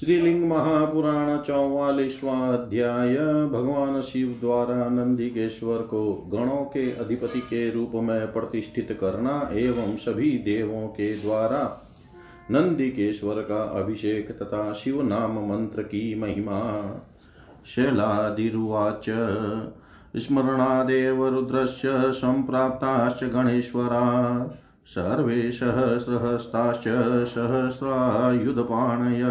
श्रीलिंग महापुराण चौवालीसवा अध्याय भगवान शिव द्वारा नंदिकेश्वर को गणों के अधिपति के रूप में प्रतिष्ठित करना एवं सभी देवों के द्वारा नंदिकेश्वर का अभिषेक तथा शिव नाम मंत्र की महिमा। शैलादिरुवाच। स्मरणादेव रुद्रस्य सम्प्राप्ताश्च गणेश्वरा। सर्वे सहस्रहस्ताश्च सहस्रायुधपाणय।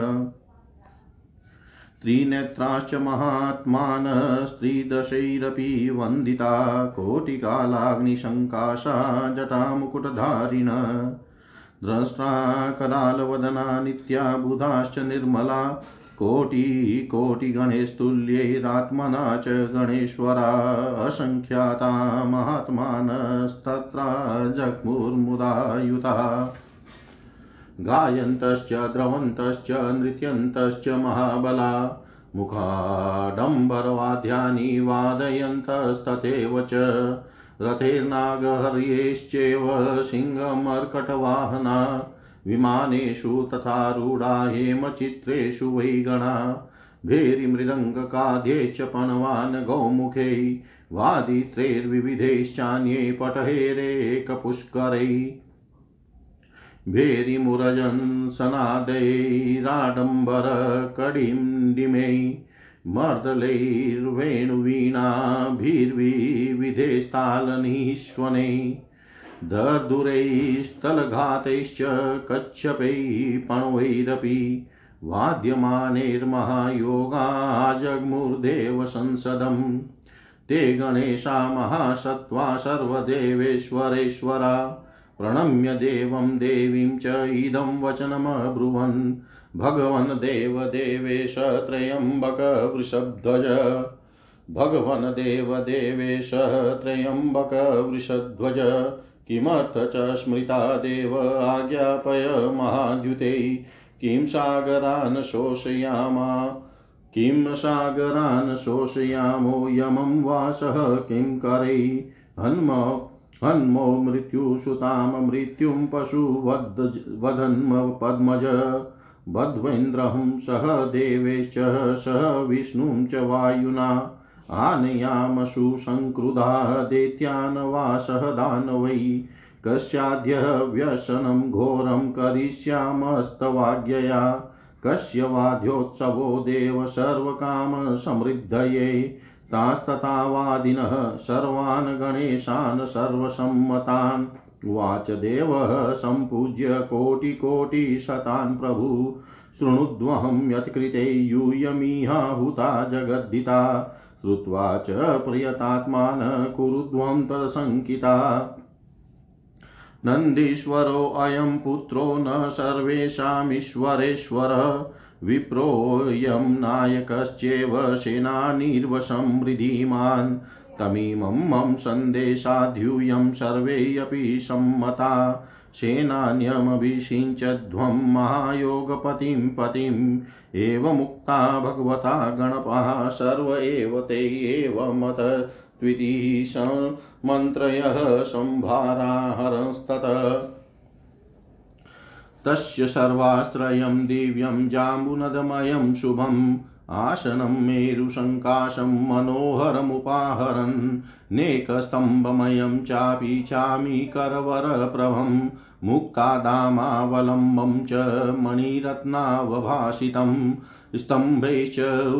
त्रिनेत्राश्च महात्मानस्त्रिदशैरपि वन्दिता कोटिकालाग्निशङ्काशा जटामुकुटधारिण द्रष्ट्रा करालवदना नित्या बुधाश्च निर्मला कोटिकोटिगणेस्तुल्यैरात्मना च गणेश्वरा असङ्ख्याता महात्मानस्तत्र जग्मुर्मुदायुता गायन्तश्च, द्रवन्तश्च, नृत्यन्तश्च महाबला। मुखाडम्बरवाद्यानि वादयन्तस्तथैव च। रथैर्नागहर्यैश्चैव सिंहमर्कटवाहना। विमानेषु तथा रूढा हेमचित्रेषु वै गणा भेरिमृदङ्गकाद्यैश्च पणवान् गौमुखै। वादित्रैर्विविधैश्चान्ये पटहेरेकपुष्करै। भेरिमुरजन् सनादैराडम्बरकडिण्डिमै मर्दलैर्वेणुवीणाभिर्विविधैस्तालनीश्वनै दर्दुरैस्तलघातैश्च कच्छपैः वाद्यमानैर्महायोगा जग्मुर्देव संसदम्। ते गणेशा महासत्त्वा सर्वदेवेश्वरेश्वरा प्रणम्य देवं देवीं च इदं वचनमब्रुवन्। भगवन् देवदेवेश त्र्यम्बक वृषध्वज। भगवन् देवदेवेश त्र्यम्बक वृषध्वज। किमर्थ च स्मृता देव आज्ञापय महाद्युते। किं सागरान् शोषयामा? किं सागरान् शोषयामो यमं वासः किं करै? हन्म हन्मो मृत्युसुतां मृत्युं पशुवधन्म पद्मज। बध्वेन्द्रहं सह देवेश्च, सह विष्णुं च वायुना। आनयामसु सङ्क्रुधा दैत्यान् वासः दानवै। कस्याद्य व्यसनं घोरं करिष्यामस्तवाज्ञया। कस्य वाद्योत्सवो देव सर्वकामसमृद्धये। तास्तथा वादिनः सर्वान् गणेशान् सर्वसम्मतान्। उवाच देवः सम्पूज्य कोटिकोटिशतान् प्रभु। शृणुध्वहं यत्कृते यूयमिहाहुता जगद्दिता। श्रुत्वा च प्रियतात्मान कुरुध्वं तदशङ्किता नन्दीश्वरोऽयं पुत्रो न सर्वेषामीश्वरेश्वरः। विप्रोऽयं नायकश्चैव सेनानिर्वसमृद्धिमान् तमीमं मम सन्देशाद्यूयं सर्वेऽपि सम्मता। सेनान्यमभिषिञ्चध्वं महायोगपतिं पतिम्। एवमुक्ता भगवता गणपः सर्व एव ते एव मत। त्विति मन्त्रयः संभाराहरस्ततः तस्य सर्वाश्रयं दिव्यं जाम्बुनदमयं शुभम्। आसनं मेरुसङ्काशं मनोहरमुपाहरन्। नेकस्तम्भमयं चापि चामीकरवरप्रभं मुक्तादामावलम्बं च मणिरत्नावभासितं स्तम्भैश्च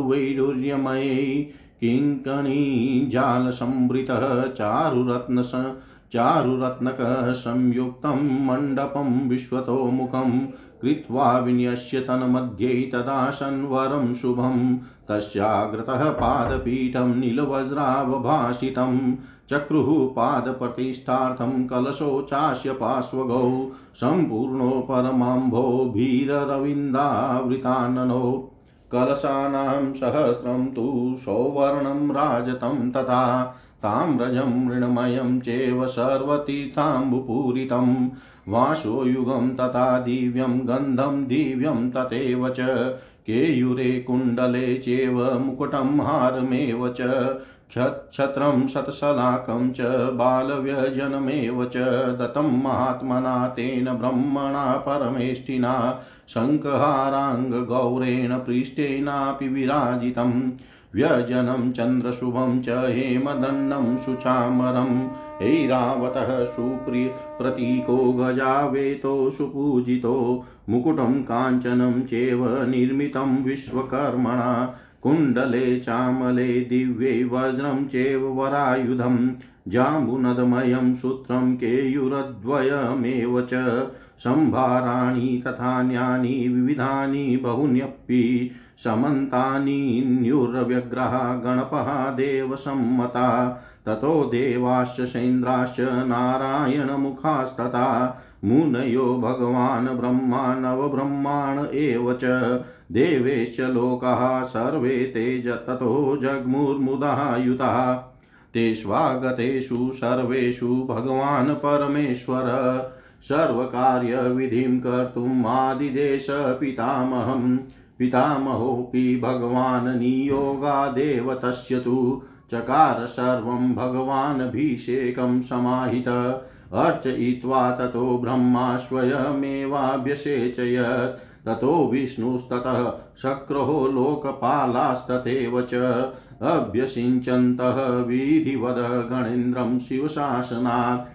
वैडूर्यमयै किङ्कणीजालसंवृतः चारुरत्नस चारुरत्नकसंयुक्तं मण्डपं विश्वतोमुखं कृत्वा विन्यस्य तन्मध्ये तदाशन्वरं शुभं तस्याग्रतः पादपीठं नीलवज्रावभाषितं चक्रुः पादप्रतिष्ठार्थं कलशो चास्य पार्श्वगौ सम्पूर्णो परमाम्भोभिररविन्दावृताननो कलशानां सहस्रं तु सौवर्णं राजतं तथा ताम्रजं मृण्मयं चैव सर्वतीर्थाम्बुपूरितं वासोयुगं तथा दिव्यं गन्धं दिव्यं तथैव च। केयूरे कुण्डले चैव मुकुटं हारमेव च। क्षत्रं शतशलाकं च बालव्यजनमेव च। दत्तं महात्मना तेन ब्रह्मणा परमेष्टिना शङ्खहाराङ्गगौरेण पृष्ठेनापि विराजितम्। व्यजनं चन्द्रशुभं च हेमदण्डं शुचामरम् ऐरावतः सुप्रिय प्रतीको गजावेतो सुपूजितो। मुकुटं काञ्चनं चेव निर्मितं विश्वकर्मणा। कुण्डले चामले दिव्ये वज्रं चेव वरायुधं। जाम्बुनदमयं सूत्रं केयुरद्वयमेव च। संभाराणि तथान्यानि विविधानि बहुन्यपि समन्तानीन्युर्व्यग्रहा गणपः देवसम्मता, ततो देवाश्च शैन्द्राश्च नारायणमुखास्तथा, मुनयो भगवान् ब्रह्मा नवब्रह्माण एव च, देवेश्च लोकाः सर्वे ते ततो जग्मुर्मुदः युतः तेष्वागतेषु सर्वेषु भगवान् परमेश्वर। सर्वकार्यविधिं कर्तुम् आदिदेश पितामहम् पितामहोऽपि भगवान् नियोगादेव तस्य तु। चकार सर्वं भगवानभिषेकं समाहित। अर्चयित्वा ततो ब्रह्मा स्वयमेवाभ्यसेचयत् ततो विष्णुस्ततः शक्रो लोकपालास्तथैव च। अभ्यसिञ्चन्तः विधिवद गणेन्द्रं शिवशासनात्।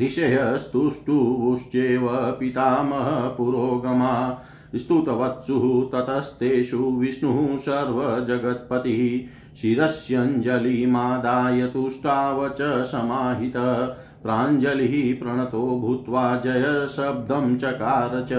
ऋषयस्तुष्टुवुश्चैव पितामह पुरोगमा। स्तुतवत्सुः ततस्तेषु विष्णुः सर्वजगत्पतिः। शिरस्यञ्जलिमादाय तुष्टाव च समाहित। प्राञ्जलिः प्रणतो भूत्वा जयशब्दं चकार च।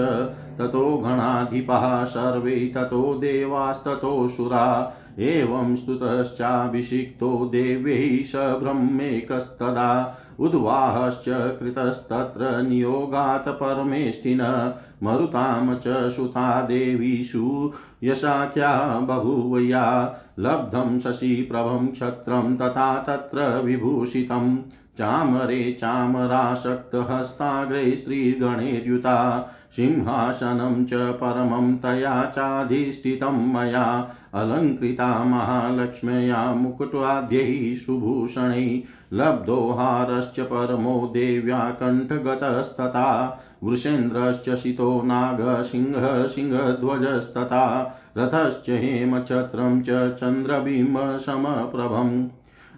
ततो गणाधिपः सर्वे, ततो देवास्ततोऽसुरा एवं स्तुतश्चाभिषिक्तो देव्यैः स ब्रह्मेकस्तदा। उद्वाहश्च कृतस्तत्र नियोगात् परमेष्टिन। मरुतां च सुता देवीषु। यशाख्या बभूवया लब्धं शशिप्रभं क्षत्रं तथा तत्र विभूषितम्। चामरे चामरासक्तहस्ताग्रे स्त्रीगणैर्युता सिंहासनं च परमं तया चाधिष्ठितं मया, अलङ्कृता महालक्ष्म्या मुकुटाद्यैः सुभूषणैः लब्धो हारश्च परमो देव्या कण्ठगतस्तथा, वृषेन्द्रश्च सितो नागसिंह सिंहध्वजस्तथा, रथश्च हेमछत्रं च चन्द्रबिम्बसमप्रभम्।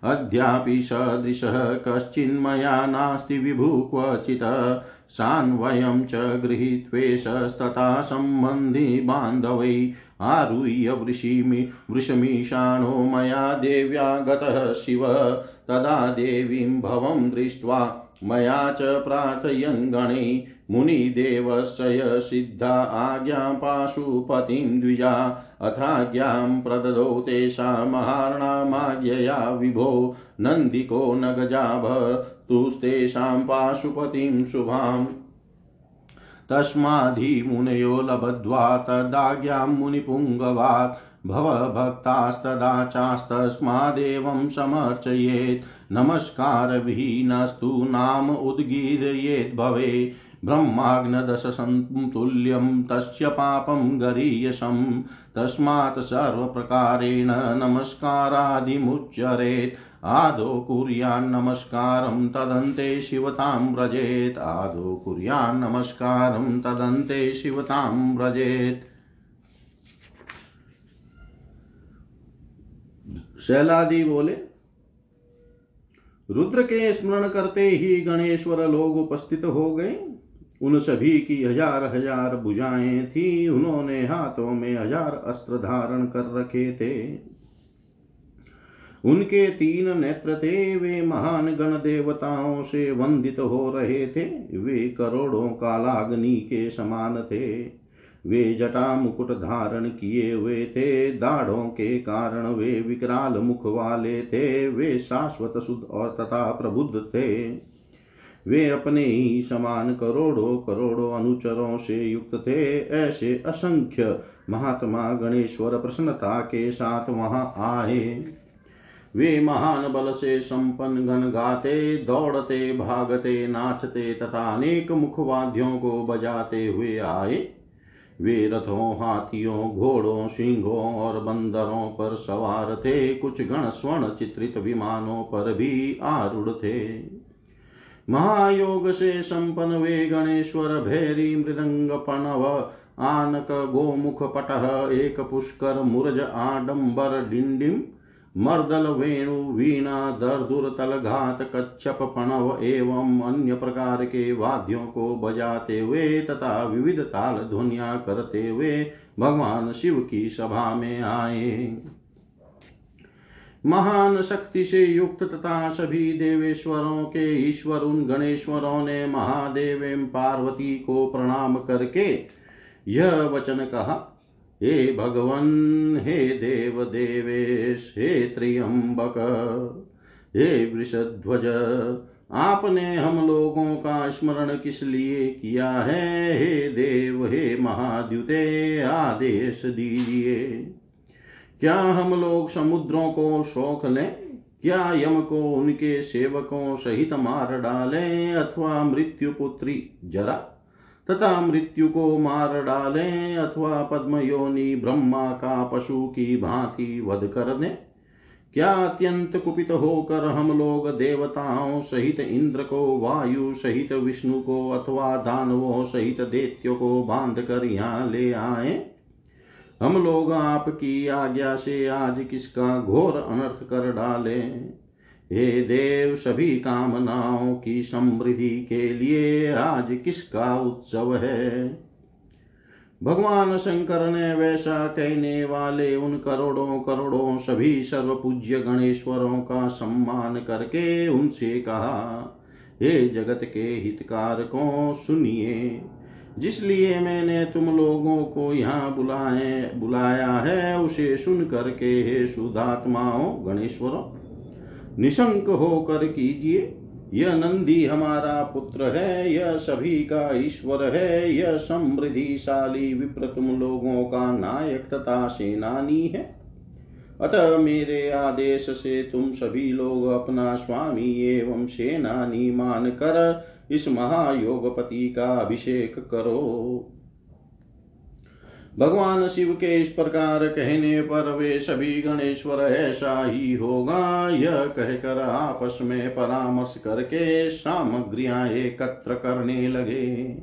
अद्यापि सदृशः कश्चिन्मया नास्ति विभु क्वचित्। सान्वयं च गृहीत्वेषस्तथा सम्बन्धि बान्धवै आरुह्य वृषिमि वृषमीशानो मया देव्या गतः शिव। तदा देवीं भवं दृष्ट्वा मया च प्रार्थयन् गणै। मुनिदेवस्य सिद्धा आज्ञां पाशुपतिं द्विजा, अथाज्ञां प्रददौ तेषामहार्णामाज्ञया विभो, नन्दिको न गजाभतुस्तेषां पाशुपतिं शुभाम्। तस्माधिमुनयो लब्ध्वा तदाज्ञां मुनिपुङ्गवात्, भवभक्तास्तदा चास्तस्मादेवं समर्चयेत्। नमस्कारविहीनस्तु नाम उद्गीर्येत् भवे ब्रह्माग्नदशसन्तुल्यं तस्य पापं गरीयसं, तस्मात् सर्वप्रकारेण नमस्कारादिमुच्चरेत् आदौ कुर्यान्नमस्कारं तदन्ते शिवतां व्रजेत् आदौ कुर्यान्नमस्कारं तदन्ते शिवतां व्रजेत् शैलादि बोले, रुद्र के स्मरण करते ही गणेश्वर लोग उपस्थित हो गए। उन सभी की हज़ार हज़ार भुजाएँ थी, उन्होंने हाथों में हज़ार अस्त्र धारण कर रखे थे। उनके तीन नेत्र थे, वे महान गण देवताओं से वंदित हो रहे थे। वे करोड़ों कालाग्नि के समान थे। वे जटा मुकुट धारण किए हुए थे। दाढ़ों के कारण वे विकराल मुख वाले थे। वे शाश्वत शुद्ध और तथा प्रबुद्ध थे। वे अपने ही समान करोड़ों करोड़ों अनुचरों से युक्त थे। ऐसे असंख्य महात्मा गणेश्वर प्रसन्नता के साथ वहाँ आए। वे महान बल से संपन्न गण गाते, दौड़ते, भागते, नाचते तथा अनेक मुखवाद्यों को बजाते हुए आए। वे रथों, हाथियों, घोड़ों, सिंहों और बंदरों पर सवार थे। कुछ गण स्वर्ण चित्रित विमानों पर भी आरूढ़ थे। महायोग से संपन्न वे गणेश्वर भैरी मृदंग पणव आनक गोमुख पट एक पुष्कर मुरज आडंबर डिंडिम मर्दल वेणु वीणा दर्दुर तलघात कच्छप प्रणव एवं अन्य प्रकार के वाद्यों को बजाते हुए तथा विविध ताल ध्वनिया करते हुए भगवान शिव की सभा में आए। महान शक्ति से युक्त तथा सभी देवेश्वरों के ईश्वर, उन गणेश्वरों ने महादेव पार्वती को प्रणाम करके यह वचन कहा, हे भगवन, हे देव देवेश हे त्रियंबक, हे वृषध्वज, आपने हम लोगों का स्मरण किस लिए किया है? हे देव, हे महाद्युते, आदेश दीजिए। क्या हम लोग समुद्रों को शोक लें? क्या यम को उनके सेवकों सहित मार डालें? अथवा मृत्यु पुत्री जरा? तथा मृत्यु को मार डालें? अथवा पद्म योनि ब्रह्मा का पशु की भांति वध कर दें? क्या अत्यंत कुपित होकर हम लोग देवताओं सहित इंद्र को, वायु सहित विष्णु को, अथवा दानवों सहित दैत्यो को बाँध कर यहाँ ले आए? हम लोग आपकी आज्ञा से आज किसका घोर अनर्थ कर डाले? हे देव, सभी कामनाओं की समृद्धि के लिए आज किसका उत्सव है? भगवान शंकर ने वैसा कहने वाले उन करोड़ों करोड़ों सभी सर्व पूज्य गणेश्वरों का सम्मान करके उनसे कहा, हे जगत के हितकारकों, सुनिए। जिसलिए मैंने तुम लोगों को यहाँ बुलाए, बुलाया है, उसे सुन करके हे शुद्धात्माओं, गणेश्वरों, निशंक होकर कीजिए। यह नंदी हमारा पुत्र है, यह सभी का ईश्वर है, यह समृद्धिशाली विप्र तुम लोगों का नायक तथा सेनानी है। अतः मेरे आदेश से तुम सभी लोग अपना स्वामी एवं सेनानी मान कर इस महायोगपति का अभिषेक करो। भगवान शिव के इस प्रकार कहने पर वे सभी गणेश्वर ऐसा ही होगा। यह कहकर आपस में परामर्श करके सामग्रियाँ एकत्र करने लगे।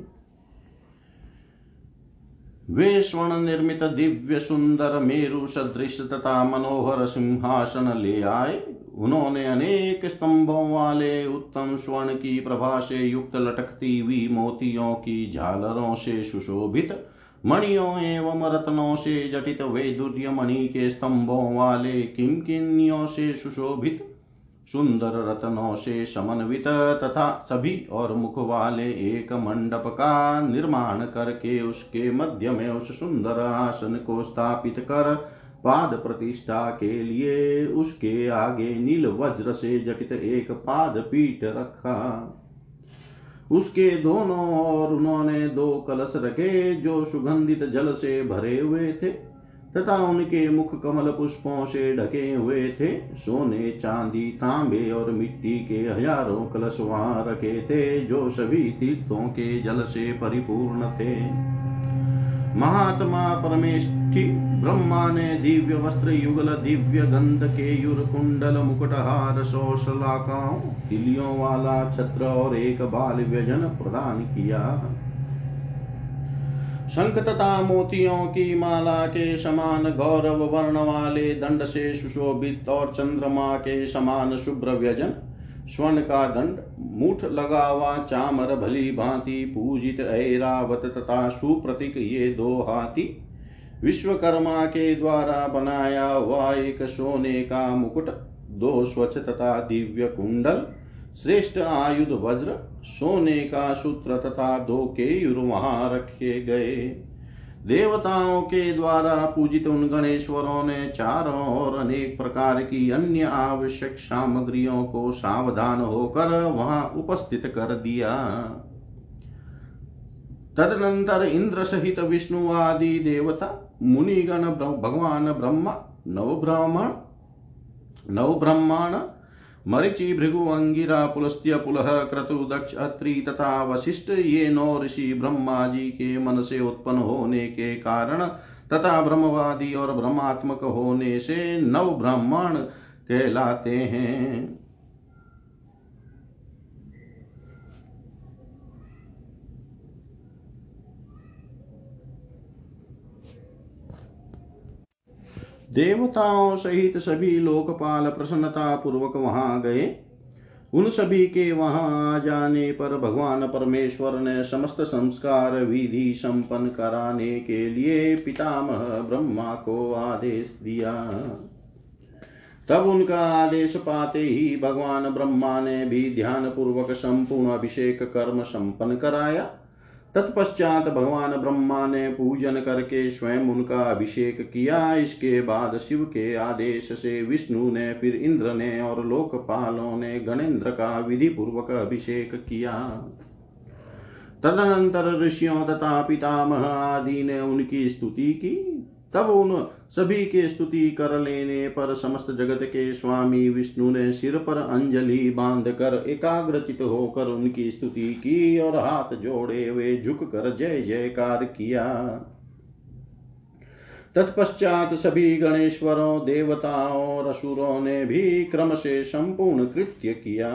वे स्वर्ण निर्मित दिव्य सुंदर मेरु सदृश तथा मनोहर सिंहासन ले आए। उन्होंने अनेक स्तंभों वाले उत्तम स्वर्ण की प्रभा से युक्त लटकती हुई मोतियों की झालरों से सुशोभित, मणियों एवं रत्नों से जटित वैदुर्य मणि के स्तंभों वाले किमकिन्नियों से सुशोभित, सुंदर रत्नों से समन्वित तथा सभी और मुख वाले एक मंडप का निर्माण करके उसके मध्य में उस सुंदर आसन को स्थापित कर पाद प्रतिष्ठा के लिए उसके आगे नील वज्र से जटित एक पाद पीठ रखा। उसके दोनों ओर उन्होंने दो कलश रखे जो सुगंधित जल से भरे हुए थे तथा उनके मुख कमल पुष्पों से ढके हुए थे। सोने, चांदी, तांबे और मिट्टी के हज़ारों कलश वहाँ रखे थे जो सभी तीर्थों के जल से परिपूर्ण थे। महात्मा परमेष्ठि ब्रह्मा ने दिव्य वस्त्र युगल दिव्य गंध के युर कुंडल मुकुटहार शोषलाकाओं तिलियों वाला छत्र और एक बाल व्यजन प्रदान किया। शंख तथा मोतियों की माला के समान गौरव वर्ण वाले दंड से सुशोभित और चंद्रमा के समान शुभ्र व्यजन, स्वर्ण का दंड, मुठ लगा हुआ चामर, भली भांति पूजित, ऐरावत तथा सुप्रतिक ये दो हाथी विश्वकर्मा के द्वारा बनाया हुआ एक सोने का मुकुट, दो स्वच्छ तथा दिव्य कुंडल, श्रेष्ठ आयुध वज्र, सोने का सूत्र तथा दो केयुर वहाँ रखे गए। देवताओं के द्वारा पूजित उन गणेश्वरों ने चारों और अनेक प्रकार की अन्य आवश्यक सामग्रियों को सावधान होकर वहाँ उपस्थित कर दिया। तदनंतर इंद्र सहित विष्णु आदि देवता मुनिगण भगवान ब्रह्मा, नव ब्राह्मण, नव ब्रह्माण, मरिचि भृगु अंगिरा, पुलस्त्य पुलह, क्रतु दक्ष अत्रि, तथा वशिष्ठ ये नौ ऋषि ब्रह्मा जी के मन से उत्पन्न होने के कारण, तथा ब्रह्मवादी और ब्रह्मात्मक होने से नव ब्राह्मण कहलाते हैं। देवताओं सहित सभी लोकपाल प्रसन्नता पूर्वक वहाँ गए। उन सभी के वहाँ जाने पर भगवान परमेश्वर ने समस्त संस्कार विधि संपन्न कराने के लिए पितामह ब्रह्मा को आदेश दिया। तब उनका आदेश पाते ही भगवान ब्रह्मा ने भी ध्यान पूर्वक संपूर्ण अभिषेक कर्म संपन्न कराया। तत्पश्चात भगवान ब्रह्मा ने पूजन करके स्वयं उनका अभिषेक किया। इसके बाद शिव के आदेश से विष्णु ने, फिर इंद्र ने और लोकपालों ने गणेन्द्र का विधि पूर्वक अभिषेक किया। तदनंतर ऋषियों तथा पितामह आदि ने उनकी स्तुति की। तब उन सभी के स्तुति कर लेने पर समस्त जगत के स्वामी विष्णु ने सिर पर अंजलि बाँध कर एकाग्रचित होकर उनकी स्तुति की और हाथ जोड़े हुए झुक कर जय जयकार किया। तत्पश्चात सभी गणेश्वरों, देवताओं और असुरों ने भी क्रम से संपूर्ण कृत्य किया।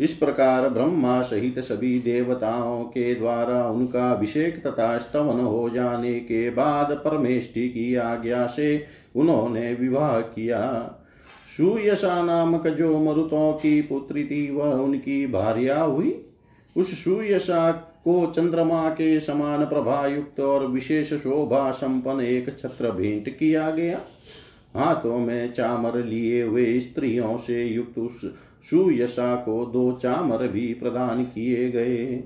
इस प्रकार ब्रह्मा सहित सभी देवताओं के द्वारा उनका अभिषेक तथा स्तवन हो जाने के बाद परमेष्टि की आज्ञा से उन्होंने विवाह किया। सुयशा नामक जो मरुतों की पुत्री थी, वह उनकी भार्या हुई। उस सुयशा को चंद्रमा के समान प्रभा युक्त और विशेष शोभा संपन्न एक छत्र भेंट किया गया। हाथों में चामर लिए हुए स्त्रियों से युक्त उस सुयशा को दो चामर भी प्रदान किए गए।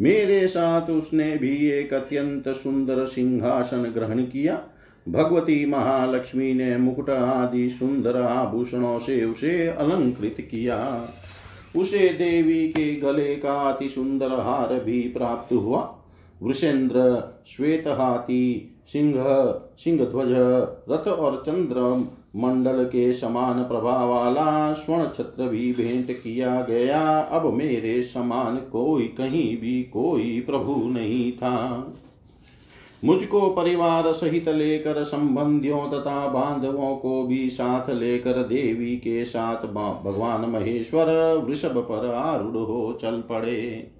मेरे साथ उसने भी एक अत्यंत सुंदर सिंहासन ग्रहण किया। भगवती महालक्ष्मी ने मुकुट आदि सुंदर आभूषणों से उसे अलंकृत किया। उसे देवी के गले का अति सुंदर हार भी प्राप्त हुआ। वृषेन्द्र श्वेत हाथी सिंह सिंह ध्वज रथ और चंद्र मंडल के समान प्रभाव वाला स्वर्ण छत्र भी भेंट किया गया। अब मेरे समान कोई कहीं भी कोई प्रभु नहीं था। मुझको परिवार सहित लेकर, संबंधियों तथा बांधवों को भी साथ लेकर, देवी के साथ भगवान महेश्वर वृषभ पर आरूढ़ हो चल पड़े।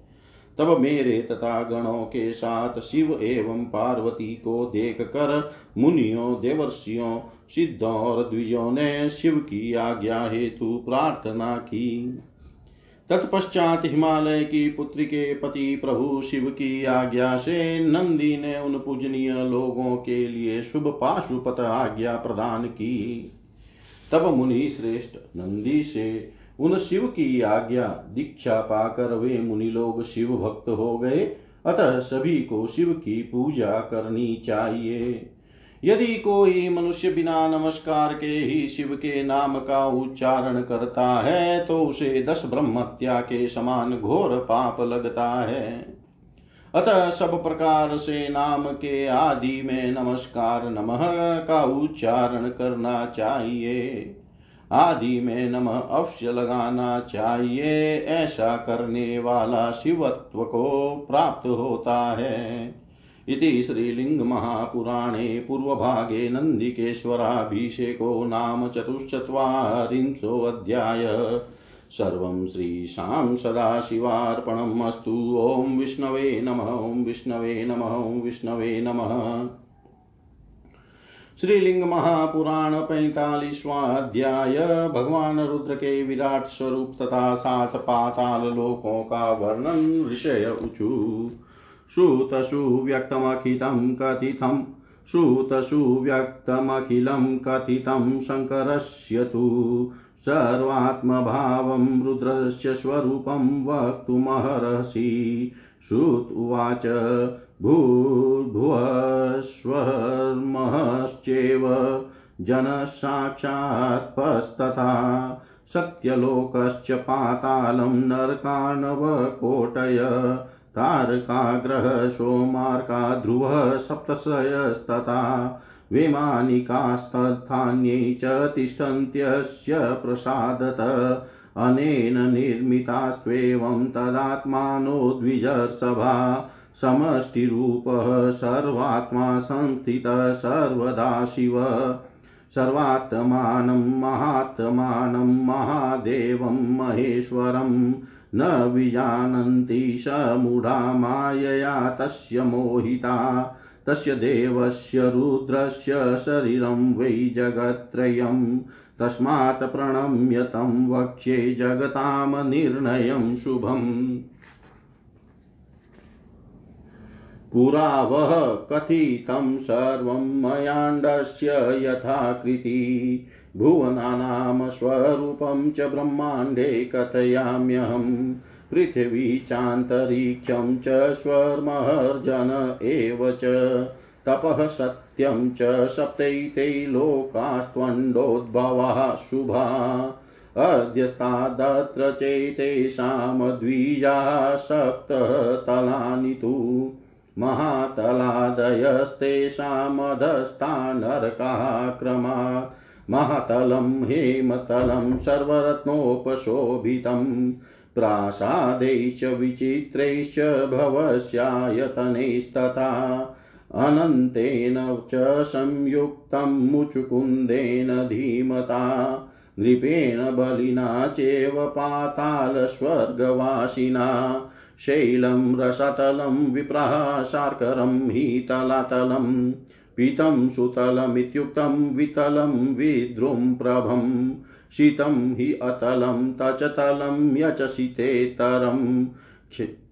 तब मेरे तथा गणों के साथ शिव एवं पार्वती को देख कर मुनियों, देवर्षियों, सिद्धों और द्विजों ने शिव की आज्ञा हेतु प्रार्थना की। तत्पश्चात हिमालय की पुत्री के पति प्रभु शिव की आज्ञा से नंदी ने उन पूजनीय लोगों के लिए शुभ पाशुपत आज्ञा प्रदान की। तब मुनि श्रेष्ठ नंदी से उन शिव की आज्ञा। दीक्षा पाकर वे मुनि लोग शिव भक्त हो गए। अतः सभी को शिव की पूजा करनी चाहिए। यदि कोई मनुष्य बिना नमस्कार के ही शिव के नाम का उच्चारण करता है तो उसे दस ब्रह्मत्या के समान घोर पाप लगता है। अतः सब प्रकार से नाम के आदि में नमस्कार नमः का उच्चारण करना चाहिए। आदि में नम अवश्य लगाना चाहिए। ऐसा करने वाला शिवत्व को प्राप्त होता है। इति श्रीलिङ्गमहापुराणे पूर्वभागे नन्दिकेश्वराभिषेको नाम चतुश्चत्वारिंशोऽध्याय सर्वं श्रीशां सदाशिवार्पणम् अस्तु। ॐ विष्णवे नमः, ॐ विष्णवे नमः, ॐ विष्णवे नमः। श्रीलिंग महापुराण पैतालीसवां अध्याय भगवान रुद्र के विराट स्वरूप तथा सात पाताल लोकों का वर्णन ऋषय ऊचु श्रुतसु व्यक्तमखितं कथितं, श्रुतसु व्यक्तमखिलं कथितं शङ्करस्य तु। सर्वात्मभावं रुद्रस्य स्वरूपं वक्तुमर्हसि। श्रुत उवाच भूर्भुवस्वर्मश्चेव जनसाक्षात्पस्तथा सत्यलोकश्च पातालं नरकाणवकोटय तारकाग्रह सोमार्का ध्रुवः सप्तशयस्तथा वैमानिकास्तथान्यै च तिष्ठन्त्यस्य प्रसादत अनेन निर्मितास्त्वेवं तदात्मानो द्विजर्षभा समष्टिरूपः सर्वात्मा संस्थितः, सर्वदा शिव। सर्वात्मानं महात्मानं महादेवं महेश्वरं। न विजानन्ति मूढा मायया तस्य मोहिता। तस्य देवस्य रुद्रस्य शरीरं वै जगत्त्रयम् तस्मात् प्रणम्य तं वक्ष्ये जगतां निर्णयं शुभम्। पुरा वः कथितं सर्वं मयाण्डस्य यथाकृति। भुवनानां स्वरूपं च ब्रह्माण्डे कथयाम्यहम् पृथिवी चान्तरिक्षं च स्वर्महर्जन एव च। तपः सत्यं च सप्तैते लोकास्त्वण्डोद्भवाः शुभा। अध्यस्तादत्र चैतेषां द्विजाः सप्तः तलानि तु। महातलादयस्तेषामधस्ता नरकाः क्रमात् महातलं हेमतलं सर्वरत्नोपशोभितं प्रासादैश्च विचित्रैश्च भवस्यायतनैस्तथा अनन्तेन च संयुक्तं मुचुकुन्देन धीमता नृपेण बलिना चैव पातालस्वर्गवासिना शैलं रसतलं विप्रः शार्करं हि तलातलं पीतं सुतलमित्युक्तं, वितलं, विद्रुं शीतं हि अतलं, तचतलं यचसितेतरं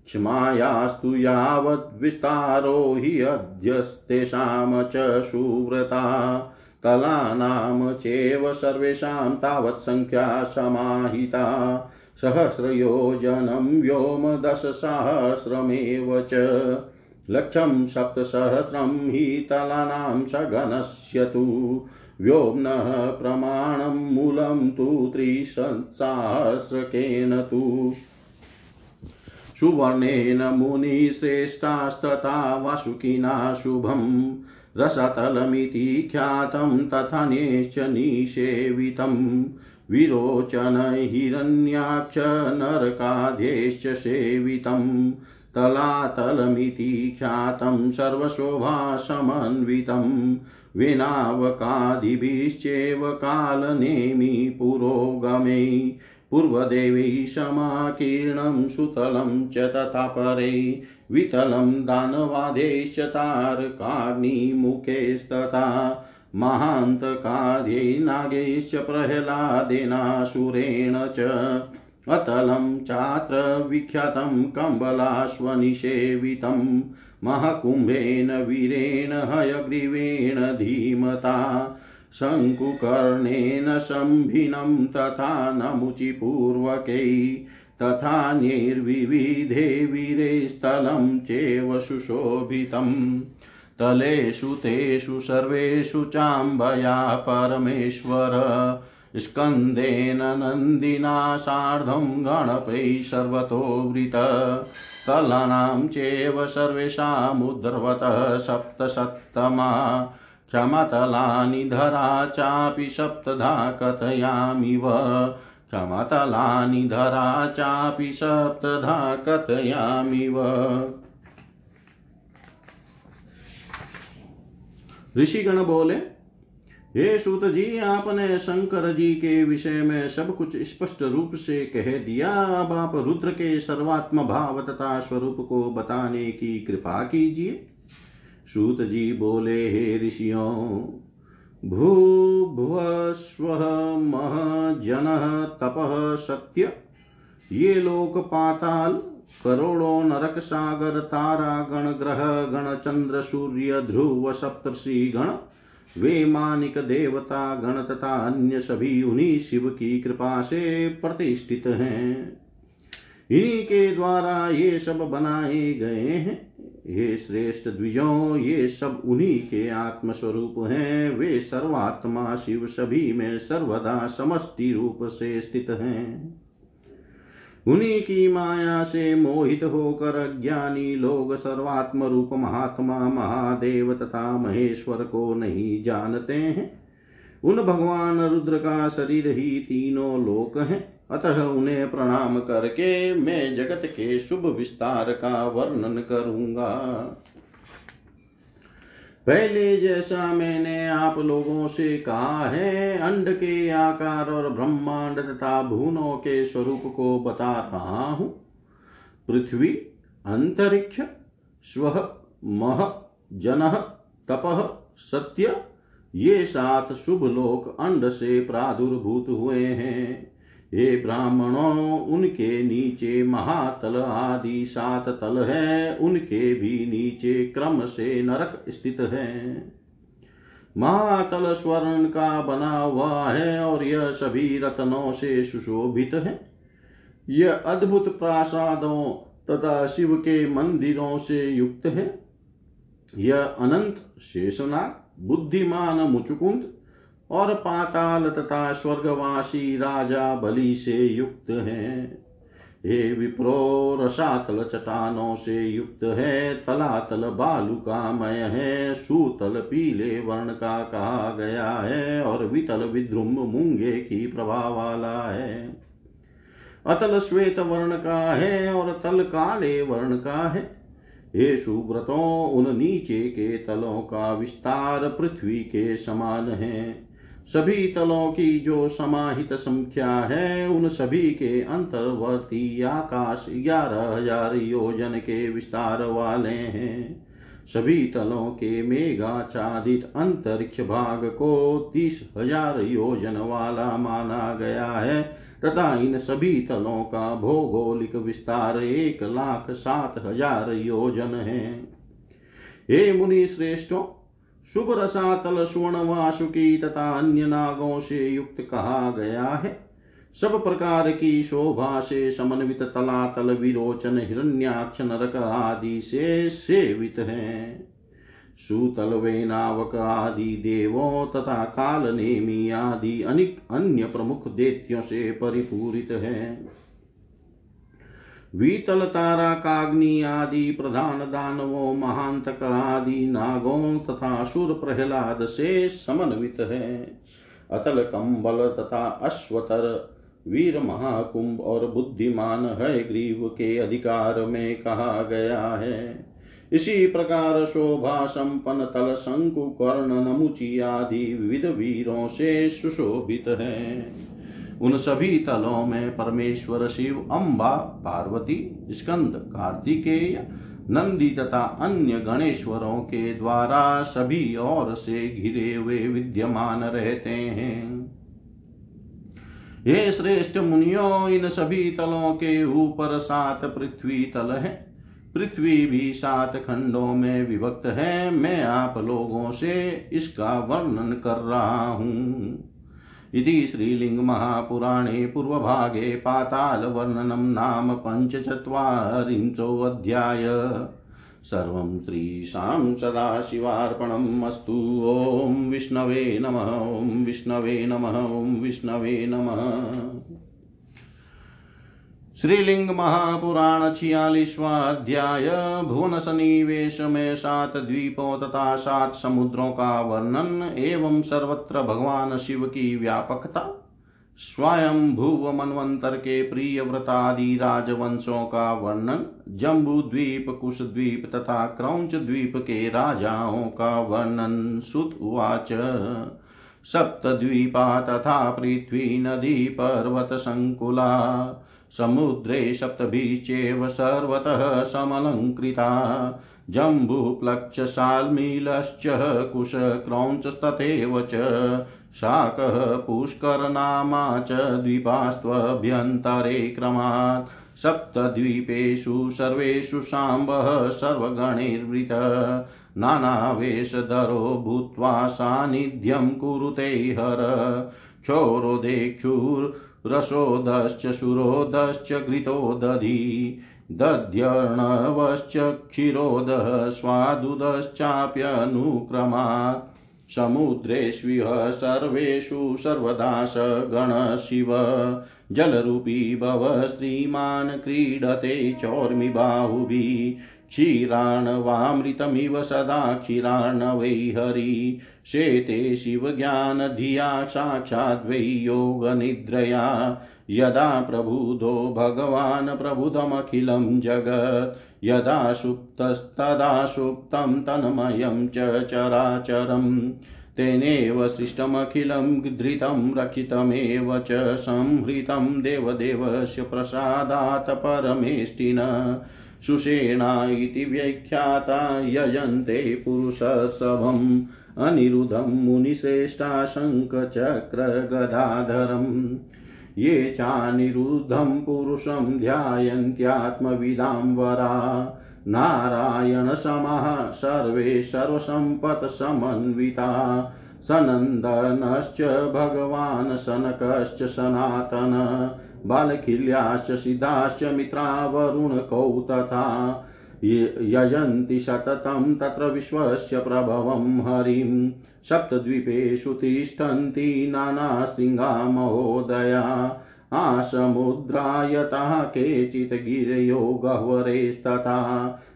क्षमायास्तु यावद्विस्तारो हि अध्यस्तेषां च सुव्रता। तलानां चैव सर्वेषां तावत् सङ्ख्या समाहिता। सहस्रयोजनं व्योम दशसहस्रमेव च। लक्षं सप्तसहस्रं हि तलानां सगणस्य तु व्योम्नः प्रमाणं मूलं तु त्रिसहस्रकेन तु। सुवर्णेन मुनिश्रेष्ठास्तथा वासुकिना शुभम् रसतलमिति ख्यातं तथान्यश्च निषेवितं विरोचन हिरण्याक्ष नरकाध्यश्च सेवितं तलातलमिति ख्यातं सर्वशोभासमन्वितं विनावकादिभिश्चैव कालनेमि पुरोगमै पूर्वदेवैः समाकीर्णं सुतलं च तथा वितलं दानवादेश्च तारकाग्निमुखेस्तथा महान्तकाद्यै नागैश्च प्रह्लादेनासुरेण च अतलं चात्र विख्यातं कम्बलाश्वनिषेवितं महाकुम्भेन वीरेण हयग्रीवेण धीमता शङ्कुकर्णेन शम्भिनं तथा नमुचिपूर्वकै वीरे स्थलं चैव सुशोभितम् तलेषु तेषु सर्वेषु चाम्बया परमेश्वर। स्कन्देन नन्दिना सार्धं गणपैः सर्वतोवृत तलानां चैव सर्वेषामुद्रवतः सप्तसप्तमा क्षमतलानि धरा चापि सप्तधा कथयामिव। क्षमतलानि धरा चापि सप्तधा कथयामिव। ऋषिगण बोले, हे सूत जी आपने शंकर जी के विषय में सब कुछ स्पष्ट रूप से कह दिया। अब आप रुद्र के सर्वात्म भाव तथा स्वरूप को बताने की कृपा कीजिए। सूत जी बोले, हे ऋषियों भू भुव स्व मह जन तप सत्य। ये लोक पाताल करोड़ों नरक सागर, तारा, गण ग्रह, गण चंद्र, सूर्य, ध्रुव सप्तर्षि गण। वे मानिक देवता, गण तथा अन्य सभी उन्हीं शिव की कृपा से प्रतिष्ठित हैं। इन्हीं के द्वारा ये सब बनाए गए हैं। ये श्रेष्ठ द्विजों, ये सब उन्हीं के आत्म स्वरूप हैं। वे सर्वात्मा शिव सभी में सर्वदा समष्टि रूप से स्थित हैं। उन्हीं की माया से मोहित होकर अज्ञानी लोग सर्वात्म रूप महात्मा, महादेव तथा महेश्वर को नहीं जानते हैं। उन भगवान रुद्र का शरीर ही तीनों लोक हैं। अतः उन्हें प्रणाम करके मैं जगत के शुभ विस्तार का वर्णन करूँगा। पहले जैसा मैंने आप लोगों से कहा है, अंड के आकार और ब्रह्मांड तथा भूनों के स्वरूप को बता रहा हूँ। पृथ्वी, अंतरिक्ष, स्व, मह, जन, तप, सत्य, ये सात शुभ लोक अंड से प्रादुर्भूत हुए हैं। हे ब्राह्मणों, उनके नीचे महातल आदि सात तल है, उनके भी नीचे क्रम से नरक स्थित है। महातल स्वर्ण का बना हुआ है और यह सभी रत्नों से सुशोभित है। यह अद्भुत प्रासादों तथा शिव के मंदिरों से युक्त है। यह अनंत शेषनाग, बुद्धिमान मुचुकुंद और पाताल तथा स्वर्गवासी राजा बलि से युक्त है। हे विप्रो, रसातल चटानों से युक्त है, तलातल बालुकामय है, सूतल पीले वर्ण का कहा गया है, और वितल विद्रुम मूँगे की प्रभा वाला है। अतल श्वेत वर्ण का है और तल काले वर्ण का है। हे सुव्रतों, उन नीचे के तलों का विस्तार पृथ्वी के समान है। सभी तलों की जो समाहित संख्या है, उन सभी के अंतर्वर्ती आकाश ग्यारह हज़ार योजन के विस्तार वाले हैं। सभी तलों के मेघाच्छादित अंतरिक्ष भाग को तीस हज़ार योजन वाला माना गया है, तथा इन सभी तलों का भौगोलिक विस्तार एक लाख सात हज़ार योजन है। हे मुनि श्रेष्ठों शुभ रसातल स्वर्ण वासुकी तथा अन्य नागों से युक्त कहा गया है। सब प्रकार की शोभा से समन्वित तलातल विरोचन हिरण्याक्ष नरक आदि से सेवित है। सूतल वेनावक आदि देवों तथा काल नेमी आदि अनिक अन्य प्रमुख देत्यों से परिपूरित है। वीतल तारा काग्नि आदि प्रधान दानवों, महांतक आदि नागों तथा सुर प्रहलाद से समन्वित है। अतल कंबल तथा अश्वतर, वीर महाकुंभ और बुद्धिमान है ग्रीव के अधिकार में कहा गया है। इसी प्रकार शोभा संपन्न तल शंकु, कर्ण, नमुची आदि विविध वीरों से सुशोभित है। उन सभी तलों में परमेश्वर शिव अम्बा पार्वती, स्कंद, कार्तिकेय, नंदी तथा अन्य गणेश्वरों के द्वारा सभी ओर से घिरे हुए विद्यमान रहते हैं। ये श्रेष्ठ मुनियों, इन सभी तलों के ऊपर सात पृथ्वी तल है। पृथ्वी भी सात खंडों में विभक्त है। मैं आप लोगों से इसका वर्णन कर रहा हूँ। इति श्रीलिङ्गमहापुराणे पूर्वभागे पातालवर्णनं नाम पञ्चचत्वारिंशोऽध्याय। सर्वं श्रीशां सदाशिवार्पणम् अस्तु। ॐ विष्णवे नमः। ॐ विष्णवे नमः। ॐ विष्णवे नमः। श्रीलिंग महापुराण छियालीसवा अध्याय भुवन सन्निवेश में सात द्वीपों तथा सात समुद्रों का वर्णन एवं सर्वत्र भगवान शिव की व्यापकता स्वयं भुव मनवंतर के प्रिय व्रतादि राजवंशों का वर्णन, जम्बू द्वीप, कुश द्वीप तथा क्रौच द्वीप के राजाओं का वर्णन। सुत उवाच सप्तद्वीपा तथा पृथ्वी नदी पर्वत संकुला समुद्रे सप्तभिश्चेव सर्वतः समलङ्कृता। जम्बूप्लक्षशाल्मीलश्च कुशक्रौञ्चस्तथैव च। शाकः पुष्करनामा च द्वीपास्त्वभ्यन्तरे क्रमात्। सप्तद्वीपेषु सर्वेषु साम्बः सर्वगणैर्वृत। नानावेशधरो भूत्वा सान्निध्यं कुरुते हर। क्षौरोदेक्षुर् रसोदश्च सुरोदश्च घृतो दधि दध्यर्णवश्च क्षीरोदः, स्वादुदश्चाप्यनुक्रमात्। समुद्रेष्विह सर्वेषु सर्वदा स गणशिव। जलरूपी भव श्रीमान् क्रीडते चौर्मि बाहुभिः क्षीराणवामृतमिव सदा क्षीरार्णवै हरि। शेते शिवज्ञानधिया साक्षाद्वै योगनिद्रया। यदा प्रबुधो भगवान् प्रबुधमखिलं जगत्, यदा सुप्तस्तदा सुप्तं तन्मयं च चराचरम्। तेनेव सृष्टमखिलं धृतं रक्षितमेव च संहृतं देवदेवस्य प्रसादात् परमेष्टिन। सुषेणा इति व्याख्याता यजन्ते पुरुषसभम् अनिरुद्धं मुनिश्रेष्ठा ये चानिरुद्धं पुरुषं ध्यायन्त्यात्मविदां वरा नारायणसमः सर्वे सर्वसम्पत्समन्विता। सनन्दनश्च भगवान् सनकश्च सनातन। बालखिल्याश्च सिद्धाश्च मित्रावरुणकौ तथा यजन्ति सततं तत्र विश्वस्य प्रभवं हरिं। सप्तद्वीपेषु तिष्ठन्ति नानाशृङ्गा महोदया आसमुद्रायतः केचित् गिरयो गह्वरेस्तथा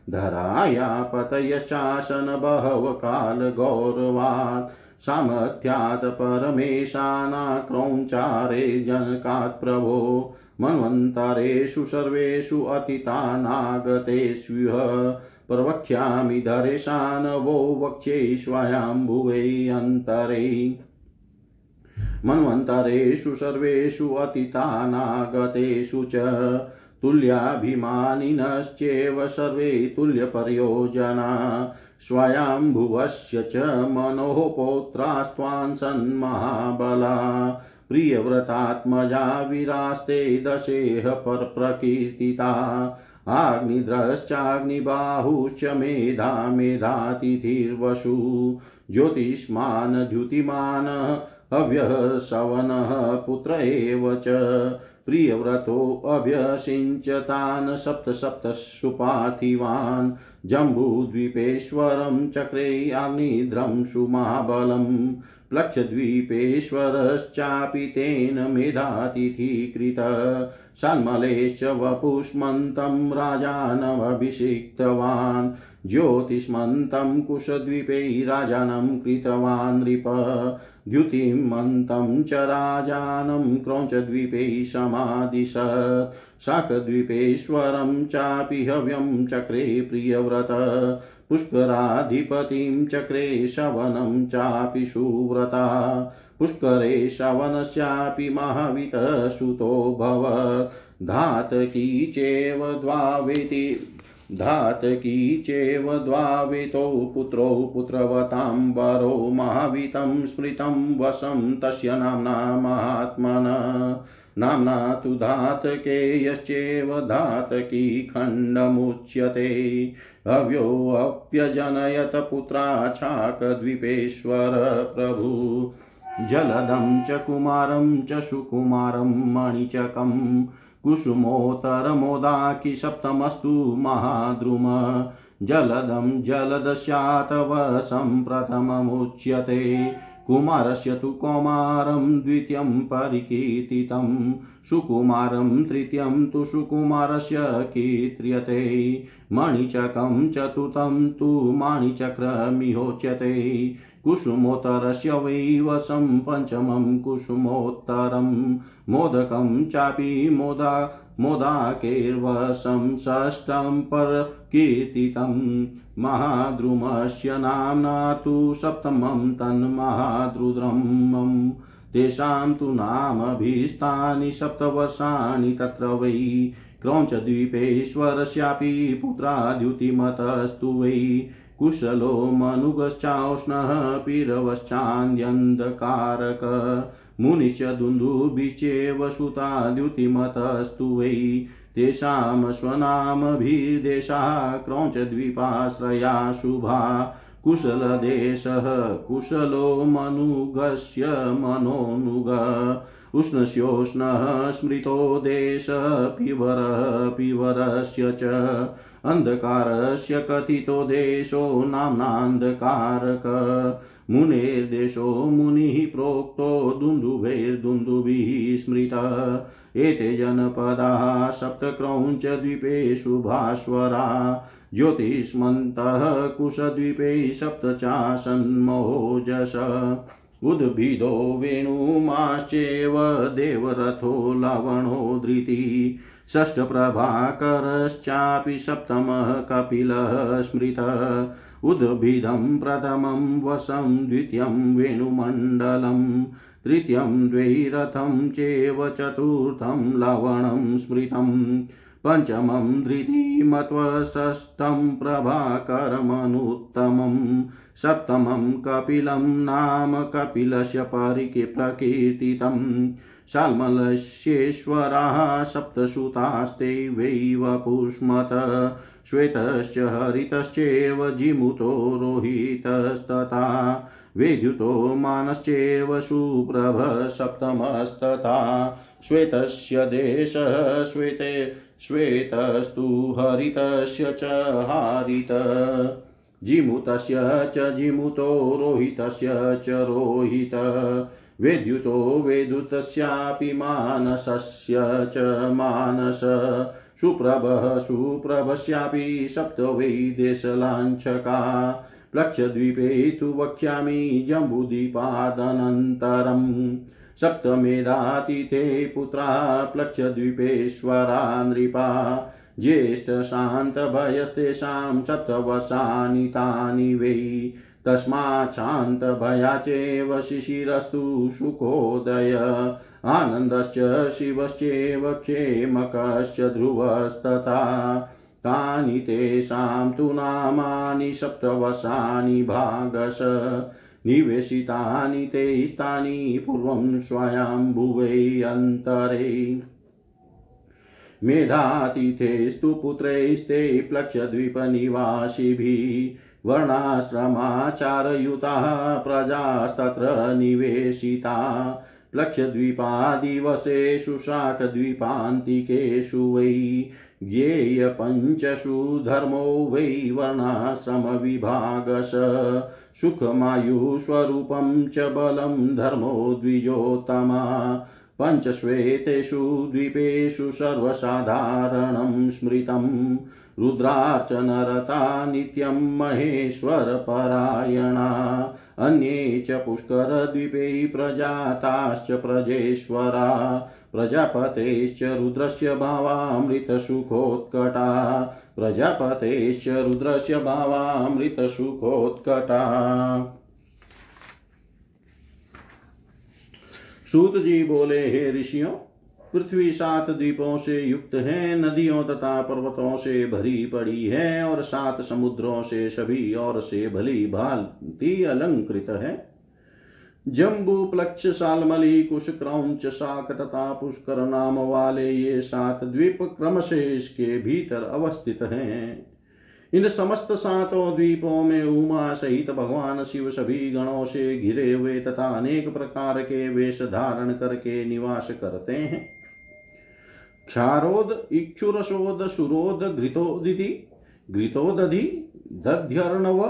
धराया पतयश्चासन बहव कालगौरवात् सामर्थ्यात् परमेशानाक्रौञ्चारे जनकात् प्रभो मन्वन्तरेषु सर्वेषु अतितानागतेष्विह प्रवक्ष्यामि धरेशान् वो वक्ष्ये स्वयम्भुवे अन्तरे। मन्वन्तरेषु सर्वेषु अतितानागतेषु च तुल्याभिमानिनश्चेव सर्वे तुल्यपर्योजना। स्वयम्भुवस्य च मनोः पौत्रास्त्वान् सन्महाबला प्रियव्रतात्मजा विरास्ते दशेह परप्रकीर्तिता। आग्निद्रश्चाग्निबाहुश्च मेधा मेधातिथिर्वसु। ज्योतिष्मान् द्युतिमान् अव्यः पुत्र एव च। प्रियव्रतोऽभ्यसिञ्चतान् सप्त सप्त सुपाथिवान्। जम्बूद्वीपेश्वरं चक्रे अग्निद्रं सुमाबलम् प्लक्षद्वीपेश्वरश्चापि तेन मेधातिथिकृत। सन्मलेश्च वपुष्मन्तं राजानमभिषिक्तवान्। ज्योतिष्मन्तं कुशद्वीपे राजानं कृतवान् नृप। द्युतिमन्तं च राजानं क्रौञ्चद्वीपे समादिशत् शाकद्वीपेश्वरं चापि हव्यं चक्रे प्रियव्रत। पुष्कराधिपतिं चक्रे शवनं चापि सुव्रता। पुष्करे शवनस्यापि महावितसुतो भवत् धातकी चेव द्वावेति धातकी चेव द्वावितौ पुत्रौ पुत्रवताम्बरो महावितं स्मृतं वशं तस्य नाम्ना महात्मन। नाम्ना तु धातकेयश्चेव धातकी खण्डमुच्यते। हव्योऽप्यजनयत पुत्रा छाकद्वीपेश्वर प्रभु। जलदं च कुमारं च सुकुमारं मणिचकम्। कुसुमोत्तरमोदाकि सप्तमस्तु महाद्रुम। जलदं जलदस्यातव सम्प्रथममुच्यते। कुमारस्य तु कौमारं द्वितीयं परिकीर्तितं। सुकुमारं तृतीयं तु सुकुमारस्य कीर्त्यते। मणिचकं चतुर्थं तु माणिचक्रमिहोच्यते। कुसुमोत्तरस्य वै वशं पञ्चमं कुसुमोत्तरं। मोदकं चापि मोदा मोदाकेर्वशं षष्ठं परकीर्तितं। महाद्रुमस्य नाम्ना तु सप्तमं तन्महाद्रुद्रमम् तेषां तु नामभीष्टानि सप्तवर्षाणि तत्र वै। क्रौञ्चद्वीपेश्वरस्यापि पुत्राद्युतिमतस्तु वै। कुशलो मनुगश्चाष्णः पिरवश्चान्यन्धकारक मुनिश्च दुन्दुभिश्चेव सुताद्युतिमतस्तु वै। तेषां स्वनामभिर्देशा क्रौञ्चद्वीपाश्रया शुभा। कुशलदेशः कुशलो मनुगस्य मनोनुग। उष्णस्योष्णः स्मृतो देशः पिवरः पिवरस्य च। अन्धकारस्य कथितो देशो नाम्नान्धकारक। मुनेर्देशो मुनिः प्रोक्तो दुन्दुभैर्दुन्दुभिः स्मृतः। एते जनपदाः सप्तक्रौञ्चद्वीपेषु भास्वरा। ज्योतिष्मन्तः कुशद्वीपे सप्त चासन्मोजस उद्भिदो वेणुमाश्चैव देवरथो लवणो धृति। षष्ठप्रभाकरश्चापि सप्तमः कपिलः स्मृतः उद्भिदं प्रथमं वशं द्वितीयं वेणुमण्डलम्, तृतीयं द्वैरथं चेव चतुर्थं लवणं स्मृतम्, पञ्चमं धृतिमत्वषष्ठं प्रभाकरमनुत्तमम्, सप्तमं कपिलं नाम कपिलस्य परिके, प्रकीर्तितम्। शाल्मलस्येश्वराः सप्तसुतास्ते वै वपुष्मत श्वेतश्च हरितश्चेव जिमुतो रोहितस्तथा, वेद्युतो मानश्चेव सुप्रभ सप्तमस्तथा, श्वेतस्य देशः श्वेते, श्वेतस्तु हरितस्य च हारित, जिमुतस्य च जिमुतो रोहितस्य च रोहित। वेद्युतो वेदुतस्यापि मानसस्य च मानस। सुप्रभः सुप्रभस्यापि सप्त वै देशलाञ्छका प्लक्षद्वीपे तु वक्ष्यामि जम्बूदीपादनन्तरम्। सप्तमेधातिथे पुत्रा प्लक्षद्वीपेश्वरा नृपा। ज्येष्ठशान्तभयस्तेषां सप्तवसानि तानि वै। तस्माच्छान्तभया चैव शिशिरस्तु सुखोदय आनन्दश्च शिवश्चैव क्षेमकश्च ध्रुवस्तथा। तानि तेषां तु नामानि सप्तवसानि भागश। निवेशितानि ते स्थानि पूर्वं स्वयंभुवे अन्तरे। मेधातिथेस्तु पुत्रैस्ते प्लक्षद्वीपनिवासिभिः वर्णाश्रमाचारयुताः प्रजास्तत्र निवेशिता। प्लक्षद्वीपादिवसेषु शाकद्वीपान्तिकेषु वै ज्ञेयपञ्चषु धर्मो वै वर्णाश्रमविभागश। सुखमायुस्वरूपं च बलं धर्मो द्विजोत्तमा। पञ्चश्वेतेषु द्वीपेषु सर्वसाधारणं स्मृतं रुद्रार्चनरता नित्यं महेश्वरपरायणा। अन्ये च पुष्करद्वीपे प्रजाताश्च प्रजेश्वरा। प्रजापतेश्च रुद्रस्य भावामृतसुखोत्कटा। प्रजापतेश्च रुद्रस्य भावामृतसुखोत्कटा। सूत जी बोले, हे ऋषियों पृथ्वी सात द्वीपों से युक्त है, नदियों तथा पर्वतों से भरी पड़ी है और सात समुद्रों से सभी और से भली भांति अलंकृत है। जम्बू, प्लक्ष, सालमली कुश क्रौच शाक तथा पुष्कर नाम वाले ये सात द्वीप क्रम से इसके भीतर अवस्थित हैं। इन समस्त सातों द्वीपों में उमा सहित भगवान शिव सभी गणों से घिरे हुए तथा अनेक प्रकार के वेश धारण करके निवास करते हैं। क्षारोद इक्षुरसोद सुरोद घृतोदिति, घृतोदधि दध्यर्णव,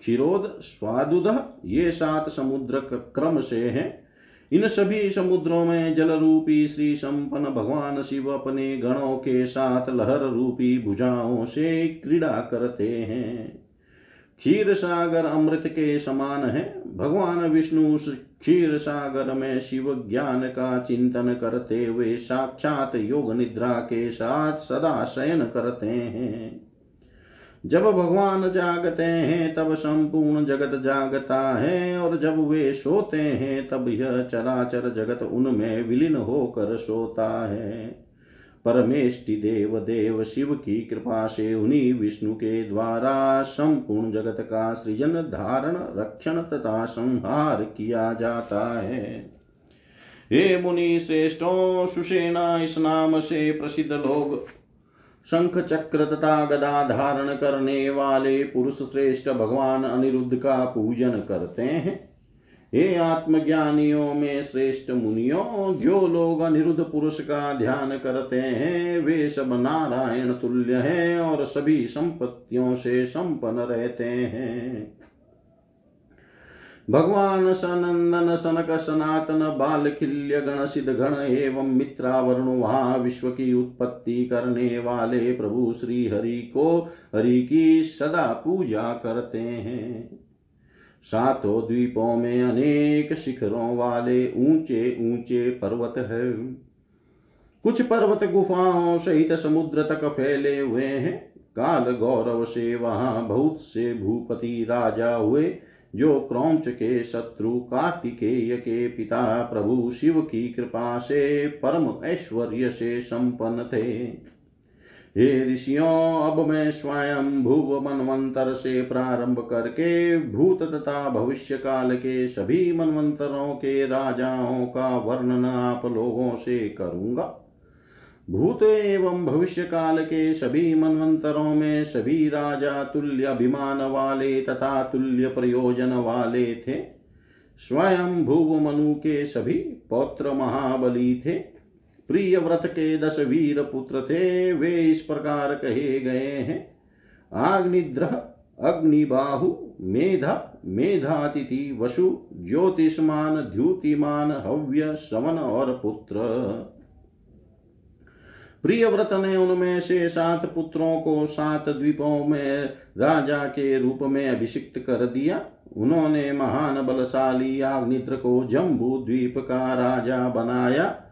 क्षीरोद स्वादुद ये सात समुद्र क्रम से हैं। इन सभी समुद्रों में जल रूपी श्री संपन्न भगवान शिव अपने गणों के साथ लहर रूपी भुजाओं से क्रीड़ा करते हैं। क्षीर सागर अमृत के समान है। भगवान विष्णु क्षीर सागर में शिव ज्ञान का चिंतन करते हुए साक्षात योग निद्रा के साथ सदा शयन करते हैं। जब भगवान जागते हैं, तब संपूर्ण जगत जागता है, और जब वे सोते हैं, तब यह चराचर जगत उनमें विलीन होकर सोता है। परमेष्टि देव देव शिव की कृपा से उन्हीं विष्णु के द्वारा संपूर्ण जगत का सृजन, धारण, रक्षण तथा संहार किया जाता है। हे मुनि श्रेष्ठों, सुसेना इस नाम से प्रसिद्ध लोग। शंख चक्र तथा गदा धारण करने वाले पुरुष श्रेष्ठ भगवान अनिरुद्ध का पूजन करते हैं। हे आत्मज्ञानियों में श्रेष्ठ मुनियों, जो लोग अनिरुद्ध पुरुष का ध्यान करते हैं, वे सब नारायण तुल्य हैं और सभी संपत्तियों से संपन्न रहते हैं। भगवान सनंदन, सनक, सनातन बाल खिल्य गण सिद्ध गण एवं मित्रावरुण वहा विश्व की उत्पत्ति करने वाले प्रभु श्री हरि को, हरि की सदा पूजा करते हैं। सातों द्वीपों में अनेक शिखरों वाले ऊँचे ऊँचे पर्वत है। कुछ पर्वत गुफाओं सहित समुद्र तक फैले हुए हैं। काल गौरव से वहाँ बहुत से भूपति राजा हुए, जो क्रौच के शत्रु, कार्तिकेय के पिता प्रभु शिव की कृपा से परम ऐश्वर्य से संपन्न थे। हे ऋषियों, अब मैं स्वयं भुव मनवंतर से प्रारंभ करके भूत तथा भविष्य काल के सभी मनवंतरों के राजाओं का वर्णन आप लोगों से करूँगा। भूत एवं भविष्य काल के सभी मनवंतरों में सभी राजा तुल्य अभिमान वाले तथा तुल्य प्रयोजन वाले थे। स्वयं भुव मनु के सभी पौत्र महाबली थे। प्रिय व्रत के दस वीर पुत्र थे, वे इस प्रकार कहे गए हैं। आग्निद्र अग्निबाहु, मेधा, मेधातिथि, वसु, ज्योतिषमान द्युतिमान हव्य, शवन और पुत्र। प्रियव्रत ने उनमें से सात पुत्रों को सात द्वीपों में राजा के रूप में अभिषिक्त कर दिया। उन्होंने महान बलशाली आग्निद्र को जम्बू द्वीप का राजा बनाया।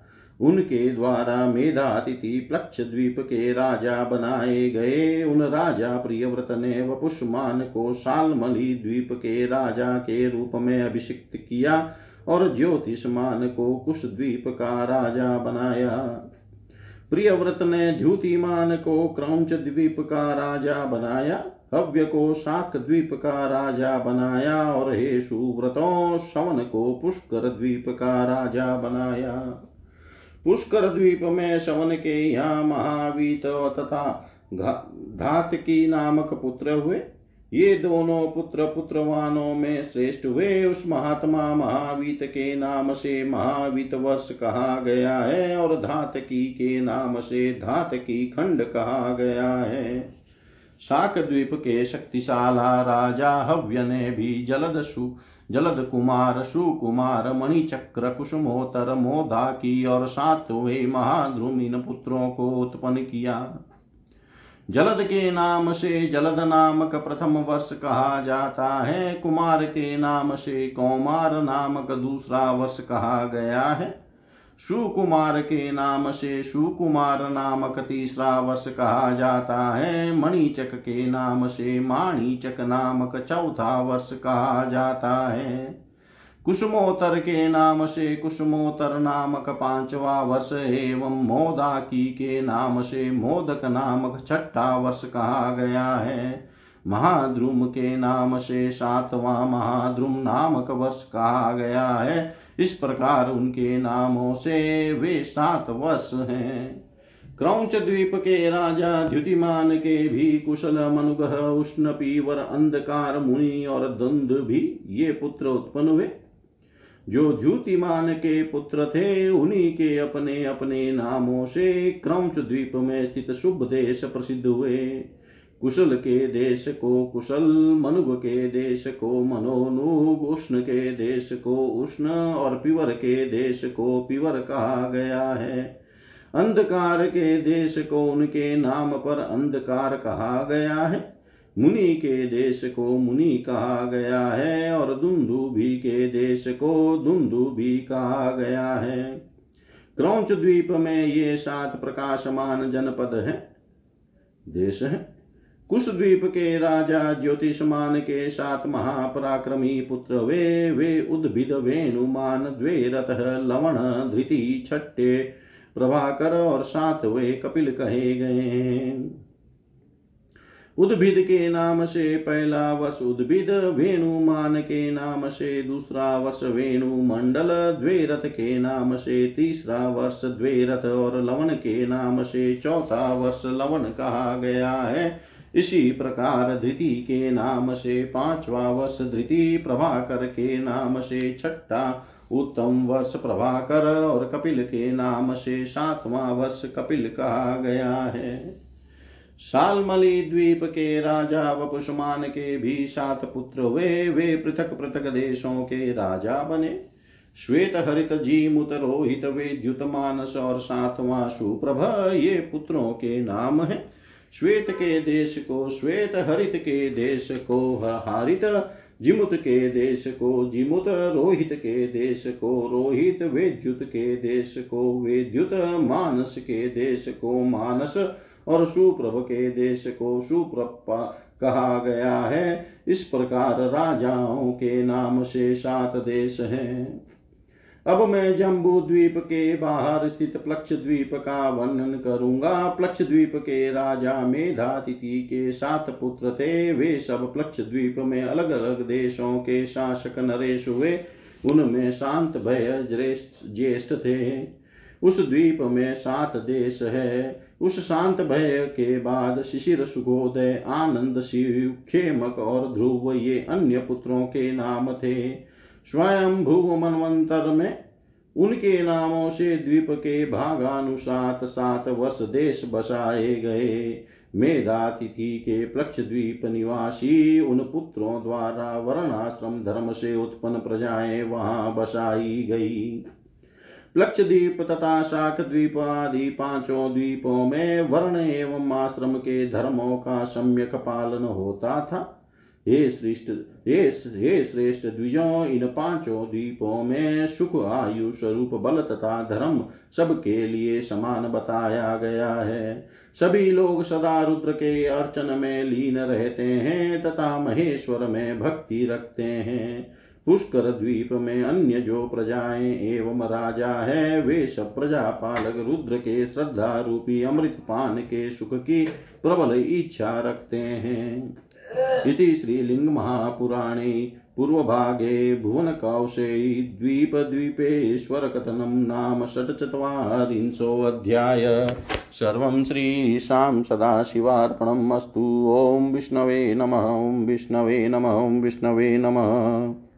उनके द्वारा मेधातिथि प्लक्ष द्वीप के राजा बनाए गए। उन राजा प्रियव्रत ने वपुष्मान को सालमली द्वीप के राजा के रूप में अभिषिक्त किया और ज्योतिषमान को कुश द्वीप का राजा बनाया। प्रियव्रत ने द्युतिमान को क्रौच द्वीप का राजा बनाया, हव्य को शाक द्वीप का राजा बनाया और हे सुव्रतों, शवन को पुष्कर द्वीप का राजा बनाया। पुष्कर द्वीप में शवन के यहाँ महावीत तथा धात की नामक पुत्र हुए। ये दोनों पुत्र पुत्रवानों में श्रेष्ठ हुए। उस महात्मा महावीत के नाम से महावीत वर्ष कहा गया है और धातकी के नाम से धातकी खंड कहा गया है। शाक द्वीप के शक्तिशाला राजा हव्य ने भी जलद सु जलद कुमार, सुकुमार, मणिचक्र कुसुमोतर मोधा की और सातवे महाद्रुमिन पुत्रों को उत्पन्न किया। जलद के नाम से जलद नामक प्रथम वर्ष कहा जाता है। कुमार के नाम से कौमार नामक दूसरा वर्ष कहा गया है। सुकुमार के नाम से सुकुमार नामक तीसरा वर्ष कहा जाता है। मणिचक के नाम से माणिचक नामक चौथा वर्ष कहा जाता है। कुसुमोत्तर के नाम से कुसुमोत्तर नामक पांचवा वर्ष एवं मोदाकी के नाम से मोदक नामक छठा वर्ष कहा गया है। महाद्रुम के नाम से सातवां महाद्रुम नामक वर्ष कहा गया है। इस प्रकार उनके नामों से वे सात वर्ष हैं। क्रौच द्वीप के राजा द्युतिमान के भी कुशल मनुगह, उष्ण पीवर, अंधकार मुनि और द्वंद भी ये पुत्र उत्पन्न हुए। जो द्युतिमान के पुत्र थे, उन्हीं के अपने अपने नामों से क्रौच द्वीप में स्थित शुभ देश प्रसिद्ध हुए। कुशल के देश को कुशल, मनुग के देश को मनोनुग, उष्ण के देश को उष्ण और पिवर के देश को पिवर कहा गया है। अंधकार के देश को उनके नाम पर अंधकार कहा गया है। मुनि के देश को मुनि कहा गया है और दुंदुभी के देश को दुंदुभी कहा गया है। क्रौच द्वीप में ये सात प्रकाशमान जनपद है। देश है। कुश द्वीप के राजा ज्योतिषमान के सात महापराक्रमी पुत्र वे वे उद्भिद वेणुमान द्वेरथ लवण धृति छट्टे, प्रभाकर और सातवे कपिल कहे गए। उद्भिद के नाम से पहला वर्ष उद्भिद, वेणुमान के नाम से दूसरा वर्ष वेणु मंडल द्वेरथ के नाम से तीसरा वर्ष द्वेरथ और लवण के नाम से चौथा वर्ष लवण कहा गया है। इसी प्रकार धृति के नाम से पांचवा वर्ष धृति प्रभाकर के नाम से छठा उत्तम वर्ष प्रभाकर और कपिल के नाम से सातवां वर्ष कपिल कहा गया है। सालमली द्वीप के राजा वपुष्मान के भी सात पुत्र हुए, वे पृथक पृथक देशों के राजा बने। श्वेत हरित जी जीमुत रोहित, वेद्युत मानस और सातवां सुप्रभ, ये पुत्रों के नाम है। श्वेत के देश को, श्वेत हरित के देश को, हरित जिमुत के देश को, जिमुत रोहित के देश को, रोहित वेद्युत के देश को, वेद्युत मानस के देश को, मानस और सुप्रभ के देश को सुप्रभ कहा गया है। इस प्रकार राजाओं के नाम से सात देश हैं। अब मैं जम्बू द्वीप के बाहर स्थित प्लक्ष द्वीप का वर्णन करूँगा। प्लक्ष द्वीप के राजा मेधातिथि के सात पुत्र थे। वे सब प्लक्ष द्वीप में अलग अलग देशों के शासक नरेश हुए। उनमें शांत भय ज्येष्ठ थे। उस द्वीप में सात देश है। उस शांत भय के बाद शिशिर सुगोदय आनंद, शिव खेमक और ध्रुव, ये अन्य पुत्रों के नाम थे। स्वयं भूव मनवंतर में उनके नामों से द्वीप के भागानुसात सात वर्ष देश बसाए गए। मेधातिथि के प्लक्ष द्वीप निवासी उन पुत्रों द्वारा वर्णाश्रम धर्म से उत्पन्न प्रजाएँ वहाँ बसाई गई। प्लक्ष द्वीप तथा शाख द्वीप आदि पाँचों द्वीपों में वर्ण एवं आश्रम के धर्मों का सम्यक पालन होता था। हे श्रेष्ठ, हे हे श्रेष्ठ द्विजों इन पाँचों द्वीपों में सुख आयु स्वरूप बल तथा धर्म सबके लिए समान बताया गया है। सभी लोग सदा रुद्र के अर्चन में लीन रहते हैं तथा महेश्वर में भक्ति रखते हैं। पुष्कर द्वीप में अन्य जो प्रजाएँ एवं राजा है, वे सब प्रजा पालक रुद्र के श्रद्धा रूपी अमृत पान के सुख की प्रबल इच्छा रखते हैं। इति श्रीलिङ्गमहापुराणे पूर्वभागे भुवनकौशेयी द्वीपद्वीपेश्वरकथनं नाम षट्चत्वारिंशोऽध्याय सर्वं श्रीशां सदाशिवार्पणम् अस्तु। ॐ विष्णवे नमः, ॐ विष्णवे नमः, ॐ विष्णवे नमः।